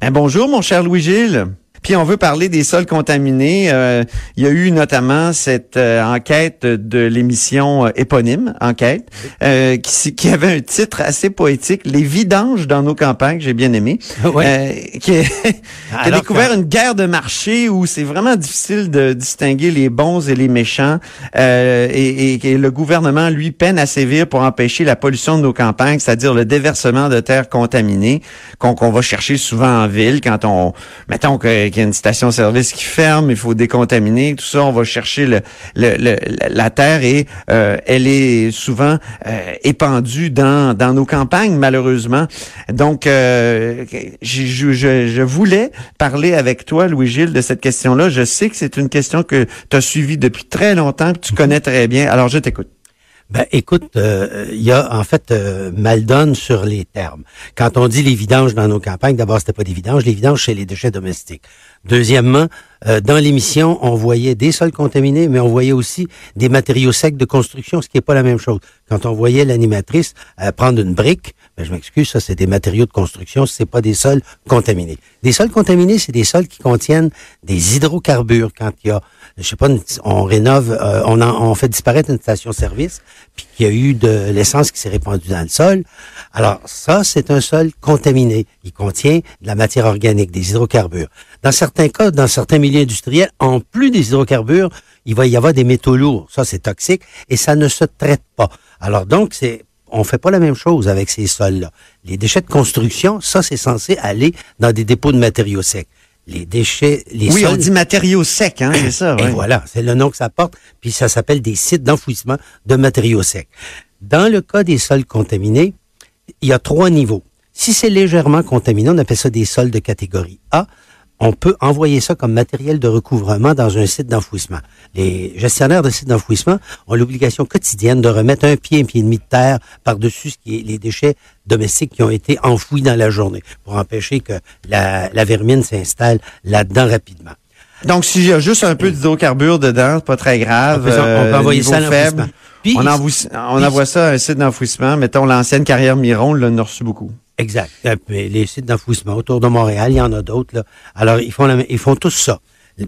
Ben, bonjour, mon cher Louis-Gilles. Puis on veut parler des sols contaminés. Euh, il y a eu notamment cette euh, enquête de l'émission euh, éponyme, Enquête, euh, qui, qui avait un titre assez poétique, Les vidanges dans nos campagnes, j'ai bien aimé, Ouais. euh, qui, qui a découvert que- une guerre de marché où c'est vraiment difficile de distinguer les bons et les méchants. euh, et, et- et le gouvernement, lui, peine à sévir pour empêcher la pollution de nos campagnes, c'est-à-dire le déversement de terres contaminées qu'on qu'on va chercher souvent en ville quand on, mettons que- qu'il y a une station-service qui ferme, il faut décontaminer, tout ça, on va chercher le, le- le- la terre et euh, elle est souvent euh, épandue dans, dans nos campagnes, malheureusement. Donc, euh, je, je- je- je voulais parler avec toi, Louis-Gilles, de cette question-là. Je sais que c'est une question que tu as suivie depuis très longtemps, que tu connais très bien. Alors, je t'écoute. Ben, écoute, euh, il y a en fait euh, mal donne sur les termes. Quand on dit les vidanges dans nos campagnes, d'abord c'était pas des vidanges, les vidanges c'est les déchets domestiques. Deuxièmement, euh, dans l'émission, on voyait des sols contaminés, mais on voyait aussi des matériaux secs de construction, ce qui est pas la même chose. Quand on voyait l'animatrice euh, prendre une brique, ben, je m'excuse, ça c'est des matériaux de construction, c'est pas des sols contaminés. Des sols contaminés, c'est des sols qui contiennent des hydrocarbures. Quand il y a, je sais pas, on rénove, euh, on fait disparaître une station-service, puis qu'il y a eu de l'essence qui s'est répandue dans le sol. Alors ça, c'est un sol contaminé. Il contient de la matière organique, des hydrocarbures. Dans certains cas, dans certains milieux industriels, en plus des hydrocarbures, il va y avoir des métaux lourds. Ça, c'est toxique et ça ne se traite pas. Alors donc, c'est on fait pas la même chose avec ces sols-là. Les déchets de construction, ça, c'est censé aller dans des dépôts de matériaux secs. Les déchets, les oui, sols... on dit matériaux secs, hein, c'est ça. Et ouais. voilà, c'est le nom que ça porte, puis ça s'appelle des sites d'enfouissement de matériaux secs. Dans le cas des sols contaminés, il y a trois niveaux. Si c'est légèrement contaminé, on appelle ça des sols de catégorie A. On peut envoyer ça comme matériel de recouvrement dans un site d'enfouissement. Les gestionnaires de sites d'enfouissement ont l'obligation quotidienne de remettre un pied, un pied et demi de terre par-dessus ce qui est les déchets domestiques qui ont été enfouis dans la journée pour empêcher que la, la vermine s'installe là-dedans rapidement. Donc, s'il y a juste un peu d'hydrocarbures dedans, c'est pas très grave. On peut- on peut euh, envoyer ça à l'enfouissement. faible. Puis- on, envoie, on puis- envoie ça à un site d'enfouissement. Mettons l'ancienne carrière Miron, là, on en a reçu beaucoup. Exact. Euh, Les sites d'enfouissement autour de Montréal, il y en a d'autres. Alors, ils font, la- ils font tous ça.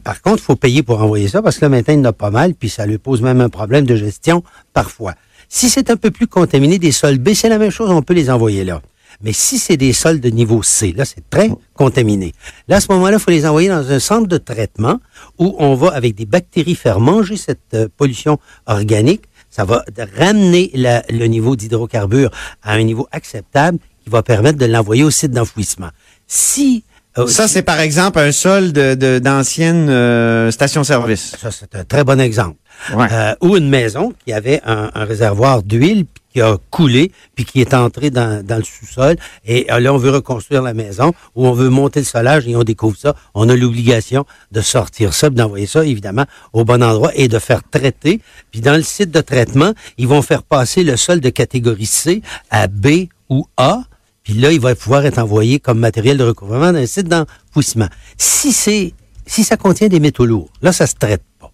Par contre, il faut payer pour envoyer ça parce que là, maintenant, il y en a pas mal, puis ça lui pose même un problème de gestion parfois. Si c'est un peu plus contaminé, des sols B, c'est la même chose, on peut les envoyer là. Mais si c'est des sols de niveau C, là, c'est très contaminé. Là, à ce moment-là, il faut les envoyer dans un centre de traitement où on va, avec des bactéries, faire manger cette euh, pollution organique. Ça va ramener le niveau d'hydrocarbures à un niveau acceptable qui va permettre de l'envoyer au site d'enfouissement. Si... euh, Ça, c'est par exemple un sol de, de- d'ancienne euh, station-service. ça, c'est un très bon exemple. Ouais. Euh, ou une maison qui avait un, un réservoir d'huile qui a coulé puis qui est entré dans, dans le sous-sol et là on veut reconstruire la maison ou on veut monter le solage et on découvre ça, on a l'obligation de sortir ça, d'envoyer ça évidemment au bon endroit et de faire traiter. Puis dans le site de traitement, ils vont faire passer le sol de catégorie C à B ou A. Puis là, il va pouvoir être envoyé comme matériel de recouvrement dans un site d'enfouissement. Si c'est, si ça contient des métaux lourds, là, ça se traite pas.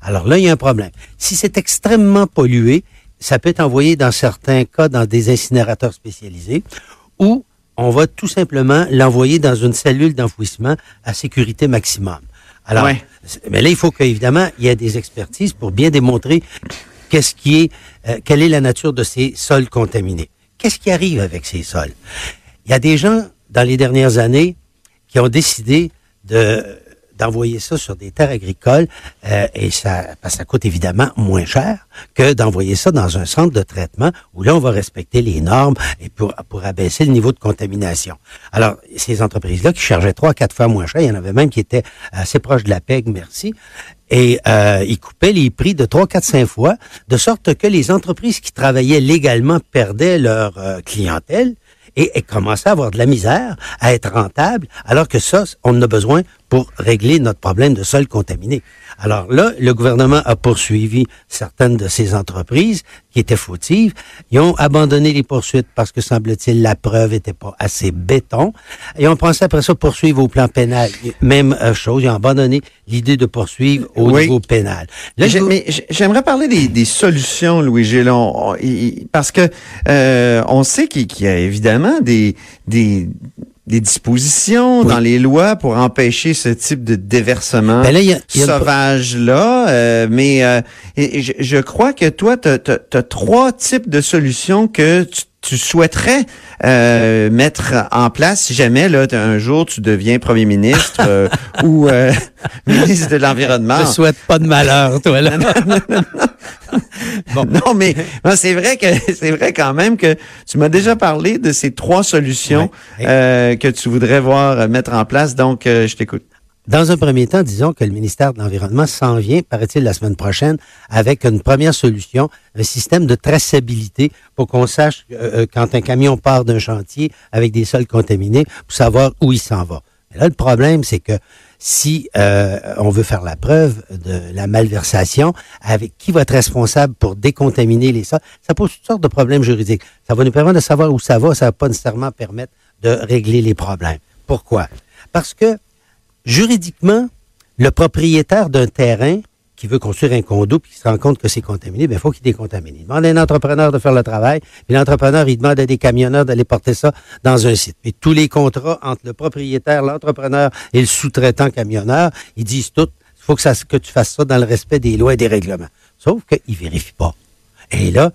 Alors là, il y a un problème. Si c'est extrêmement pollué, ça peut être envoyé dans certains cas dans des incinérateurs spécialisés ou on va tout simplement l'envoyer dans une cellule d'enfouissement à sécurité maximum. Alors, Ouais. mais là, il faut qu'évidemment, il y ait des expertises pour bien démontrer qu'est-ce qui est, euh, quelle est la nature de ces sols contaminés. Qu'est-ce qui arrive avec ces sols? Il y a des gens, dans les dernières années, qui ont décidé de d'envoyer ça sur des terres agricoles euh, et ça, parce que ça coûte évidemment moins cher que d'envoyer ça dans un centre de traitement où là on va respecter les normes et pour pour abaisser le niveau de contamination. Alors ces entreprises là qui chargeaient trois quatre fois moins cher, il y en avait même qui étaient assez proches de la PEG, merci. Et euh, ils coupaient les prix de 3, 4, 5 fois, de sorte que les entreprises qui travaillaient légalement perdaient leur euh, clientèle et, et commencer à avoir de la misère, à être rentable, alors que ça, on en a besoin pour régler notre problème de sol contaminé. Alors là, le gouvernement a poursuivi certaines de ces entreprises qui étaient fautives. Ils ont abandonné les poursuites parce que, semble-t-il, la preuve était pas assez béton. Et on pensait après ça poursuivre au plan pénal. Même euh, chose, ils ont abandonné l'idée de poursuivre au niveau pénal. mais j'aimerais parler des, solutions, Louis Gélon, parce que euh, on sait qu'il y a évidemment des, des des dispositions dans les lois pour empêcher ce type de déversement sauvage-là. Euh, mais euh, je, crois que toi, tu as, trois types de solutions que tu, souhaiterais euh, mettre en place si jamais là un jour tu deviens premier ministre ou ministre de l'environnement? Je souhaite pas de malheur, toi là. Non, mais c'est vrai que c'est vrai quand même que tu m'as déjà parlé de ces trois solutions euh, que tu voudrais voir mettre en place. Donc, euh, je t'écoute. Dans un premier temps, disons que le ministère de l'Environnement s'en vient, paraît-il, la semaine prochaine, avec une première solution, un système de traçabilité pour qu'on sache euh, quand un camion part d'un chantier avec des sols contaminés, pour savoir où il s'en va. Mais là, le problème, c'est que si euh, on veut faire la preuve de la malversation, avec qui va être responsable pour décontaminer les sols, ça pose toutes sortes de problèmes juridiques. Ça va nous permettre de savoir où ça va, ça va pas nécessairement permettre de régler les problèmes. Pourquoi? Parce que juridiquement, le propriétaire d'un terrain qui veut construire un condo puis qui se rend compte que c'est contaminé, il faut qu'il décontamine. Il demande à un entrepreneur de faire le travail, puis l'entrepreneur, il demande à des camionneurs d'aller porter ça dans un site. Et tous les contrats entre le propriétaire, l'entrepreneur et le sous-traitant camionneur, ils disent tout, il faut que, tu fasses ça dans le respect des lois et des règlements. Sauf qu'ils vérifient pas. Et là,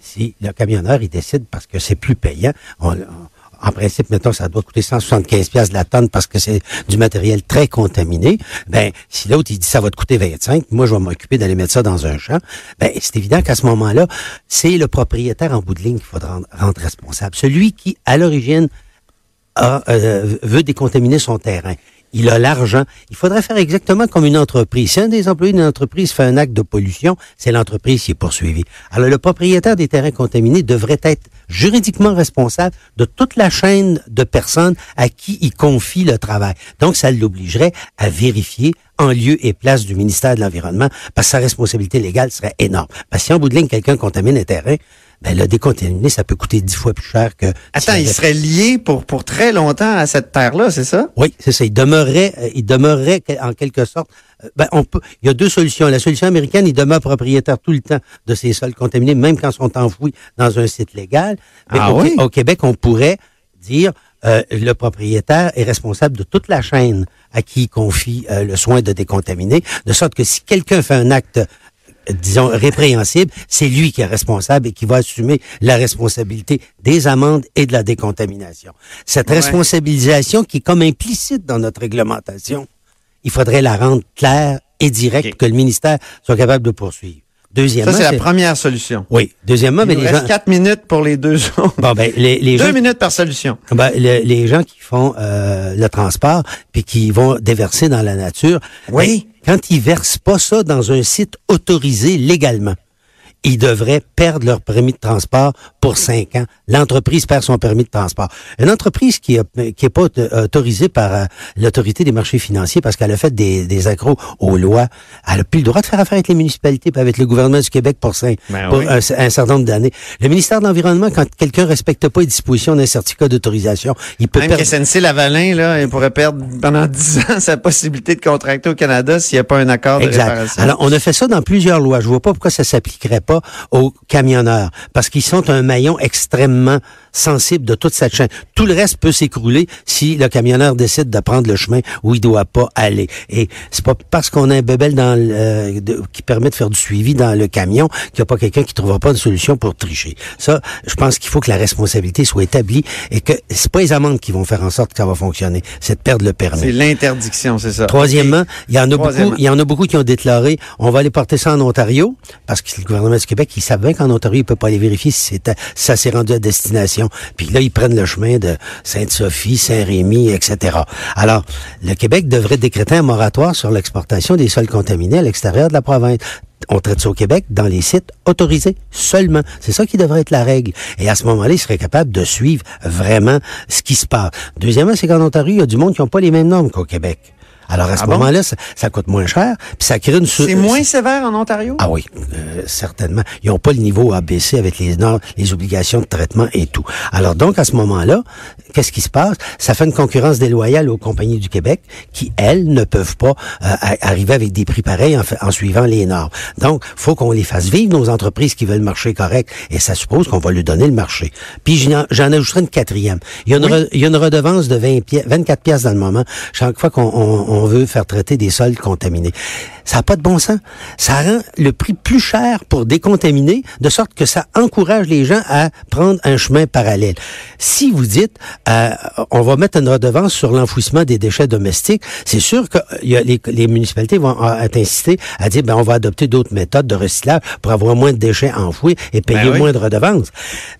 si le camionneur, il décide parce que c'est plus payant, on en principe, mettons, ça doit coûter 175 pièces la tonne parce que c'est du matériel très contaminé. Ben, si l'autre, il dit ça va te coûter 25, moi, je vais m'occuper d'aller mettre ça dans un champ. Ben, c'est évident qu'à ce moment-là, c'est le propriétaire en bout de ligne qu'il faudra rendre, responsable. Celui qui, à l'origine, euh, veut décontaminer son terrain il a l'argent. Il faudrait faire exactement comme une entreprise. Si un des employés d'une entreprise fait un acte de pollution, c'est l'entreprise qui est poursuivie. Alors, le propriétaire des terrains contaminés devrait être juridiquement responsable de toute la chaîne de personnes à qui il confie le travail. Donc, ça l'obligerait à vérifier en lieu et place du ministère de l'Environnement, parce que sa responsabilité légale serait énorme. Parce si en bout de ligne, quelqu'un contamine un terrain, ben le décontaminé, ça peut coûter dix fois plus cher que... Attends, il serait lié pour, pour très longtemps à cette terre-là, c'est ça? Oui, c'est ça. Il demeurerait, euh, il demeurerait en quelque sorte... Euh, ben, on peut, il y a deux solutions. La solution américaine, il demeure propriétaire tout le temps de ces sols contaminés, même quand ils sont enfouis dans un site légal. Mais ah au, oui? au Québec, on pourrait dire... Euh, le propriétaire est responsable de toute la chaîne à qui il confie le soin de décontaminer, de sorte que si quelqu'un fait un acte disons, répréhensible, c'est lui qui est responsable et qui va assumer la responsabilité des amendes et de la décontamination. Cette responsabilisation qui est comme implicite dans notre réglementation, il faudrait la rendre claire et directe que le ministère soit capable de poursuivre. Deuxièmement, ça c'est la première solution. Oui. Deuxièmement, mais les reste quatre minutes pour les deux autres. Bon ben les, les deux minutes par solution. Ben, les, gens qui font euh, le transport puis qui vont déverser dans la nature. Oui. Ben, quand ils versent pas ça dans un site autorisé légalement, ils devraient perdre leur permis de transport pour cinq ans. L'entreprise perd son permis de transport. Une entreprise qui n'est qui est pas autorisée par euh, l'autorité des marchés financiers parce qu'elle a fait des, des accros aux lois, elle a plus le droit de faire affaire avec les municipalités et avec le gouvernement du Québec pour, cinq, ben pour un, certain nombre d'années. Le ministère de l'Environnement, quand quelqu'un respecte pas les dispositions d'un certificat d'autorisation, il peut Même perdre... SNC Lavalin, là, il pourrait perdre pendant dix ans sa possibilité de contracter au Canada s'il n'y a pas un accord de réparation. Alors, on a fait ça dans plusieurs lois. Je vois pas pourquoi ça s'appliquerait pas aux camionneurs, parce qu'ils sont un maillon extrêmement sensible de toute cette chaîne. Tout le reste peut s'écrouler si le camionneur décide de prendre le chemin où il doit pas aller. Et c'est pas parce qu'on a un bébel dans le, qui permet de faire du suivi dans le camion qu'il n'y a pas quelqu'un qui trouvera pas de solution pour tricher. Ça, je pense qu'il faut que la responsabilité soit établie et que c'est pas les amendes qui vont faire en sorte que ça va fonctionner. C'est de perdre le permis. C'est l'interdiction, c'est ça. Troisièmement, il y en a beaucoup, il y en a beaucoup qui ont déclaré, on va aller porter ça en Ontario parce que le gouvernement du Québec, il savait qu'en Ontario, il peut pas aller vérifier si ça s'est rendu à destination. Puis là, ils prennent le chemin de Sainte-Sophie, Saint-Rémy, etc. Alors, le Québec devrait décréter un moratoire sur l'exportation des sols contaminés à l'extérieur de la province on traite ça au Québec dans les sites autorisés seulement. C'est ça qui devrait être la règle. Et à ce moment-là, il serait capable de suivre vraiment ce qui se passe. Deuxièmement, c'est qu'en Ontario, il y a du monde qui n'ont pas les mêmes normes qu'au Québec. Alors à ce Ah bon? moment-là, ça, ça coûte moins cher, puis ça crée une... C'est moins sévère en Ontario? Ah oui, euh, certainement. Ils n'ont pas le niveau ABC avec les normes, les obligations de traitement et tout. Alors donc, à ce moment-là, qu'est-ce qui se passe? Ça fait une concurrence déloyale aux compagnies du Québec qui, elles, ne peuvent pas euh, arriver avec des prix pareils en, en suivant les normes. Donc, faut qu'on les fasse vivre, nos entreprises qui veulent le marché correct, et ça suppose qu'on va lui donner le marché. Puis j'en ajouterai une quatrième. Il y a une, re- il y a une redevance de 20 pi- 24 pièces dans le moment chaque fois qu'on on- veut faire traiter des sols contaminés. Ça n'a pas de bon sens. Ça rend le prix plus cher pour décontaminer, de sorte que ça encourage les gens à prendre un chemin parallèle. Si vous dites, euh, on va mettre une redevance sur l'enfouissement des déchets domestiques, c'est sûr que y a les, les municipalités vont euh, être incitées à dire, ben, on va adopter d'autres méthodes de recyclage pour avoir moins de déchets enfouis et payer Ben oui. moins de redevances.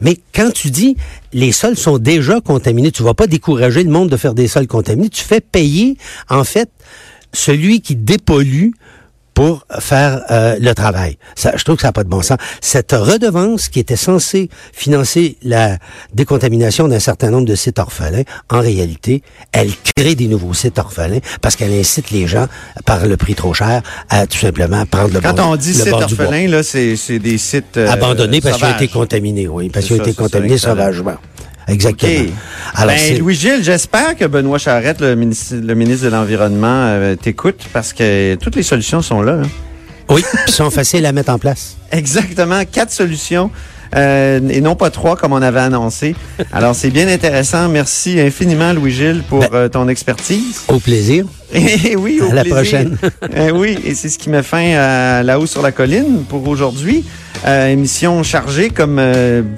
Mais quand tu dis, les sols sont déjà contaminés, tu vas pas décourager le monde de faire des sols contaminés, tu fais payer, en fait, celui qui dépollue pour faire euh, le travail. Ça, je trouve que ça n'a pas de bon sens. Cette redevance qui était censée financer la décontamination d'un certain nombre de sites orphelins, en réalité, elle crée des nouveaux sites orphelins parce qu'elle incite les gens, par le prix trop cher, à tout simplement prendre le Quand bord, on dit le site bord du bois. orphelin, là, c'est c'est des sites euh, Abandonnés parce qu'ils ont été contaminés, oui, parce qu'ils ont été contaminés sauvagement. Exactement. Alors, ben, Louis-Gilles, j'espère que Benoît Charette, le ministre, le ministre de l'Environnement, euh, t'écoute parce que toutes les solutions sont là. hein. oui, sont faciles à mettre en place. Exactement, quatre solutions. euh, et non pas trois comme on avait annoncé. Alors c'est bien intéressant. Merci infiniment Louis-Gilles pour Ben- euh, ton expertise. Au plaisir. Et oui, au À la plaisir. prochaine. Euh, oui, et c'est ce qui met fin à La Haut sur la colline pour aujourd'hui. Euh, émission chargée comme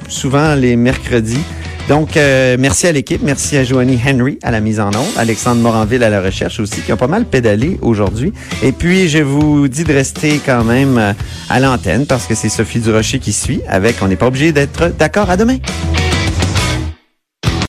souvent les mercredis. Donc, euh, merci à l'équipe. Merci à Joanie Henry à la mise en onde, Alexandre Moranville à la recherche aussi, qui ont pas mal pédalé aujourd'hui. Et puis, je vous dis de rester quand même euh, à l'antenne parce que c'est Sophie Durocher qui suit avec On n'est pas obligé d'être d'accord. À demain.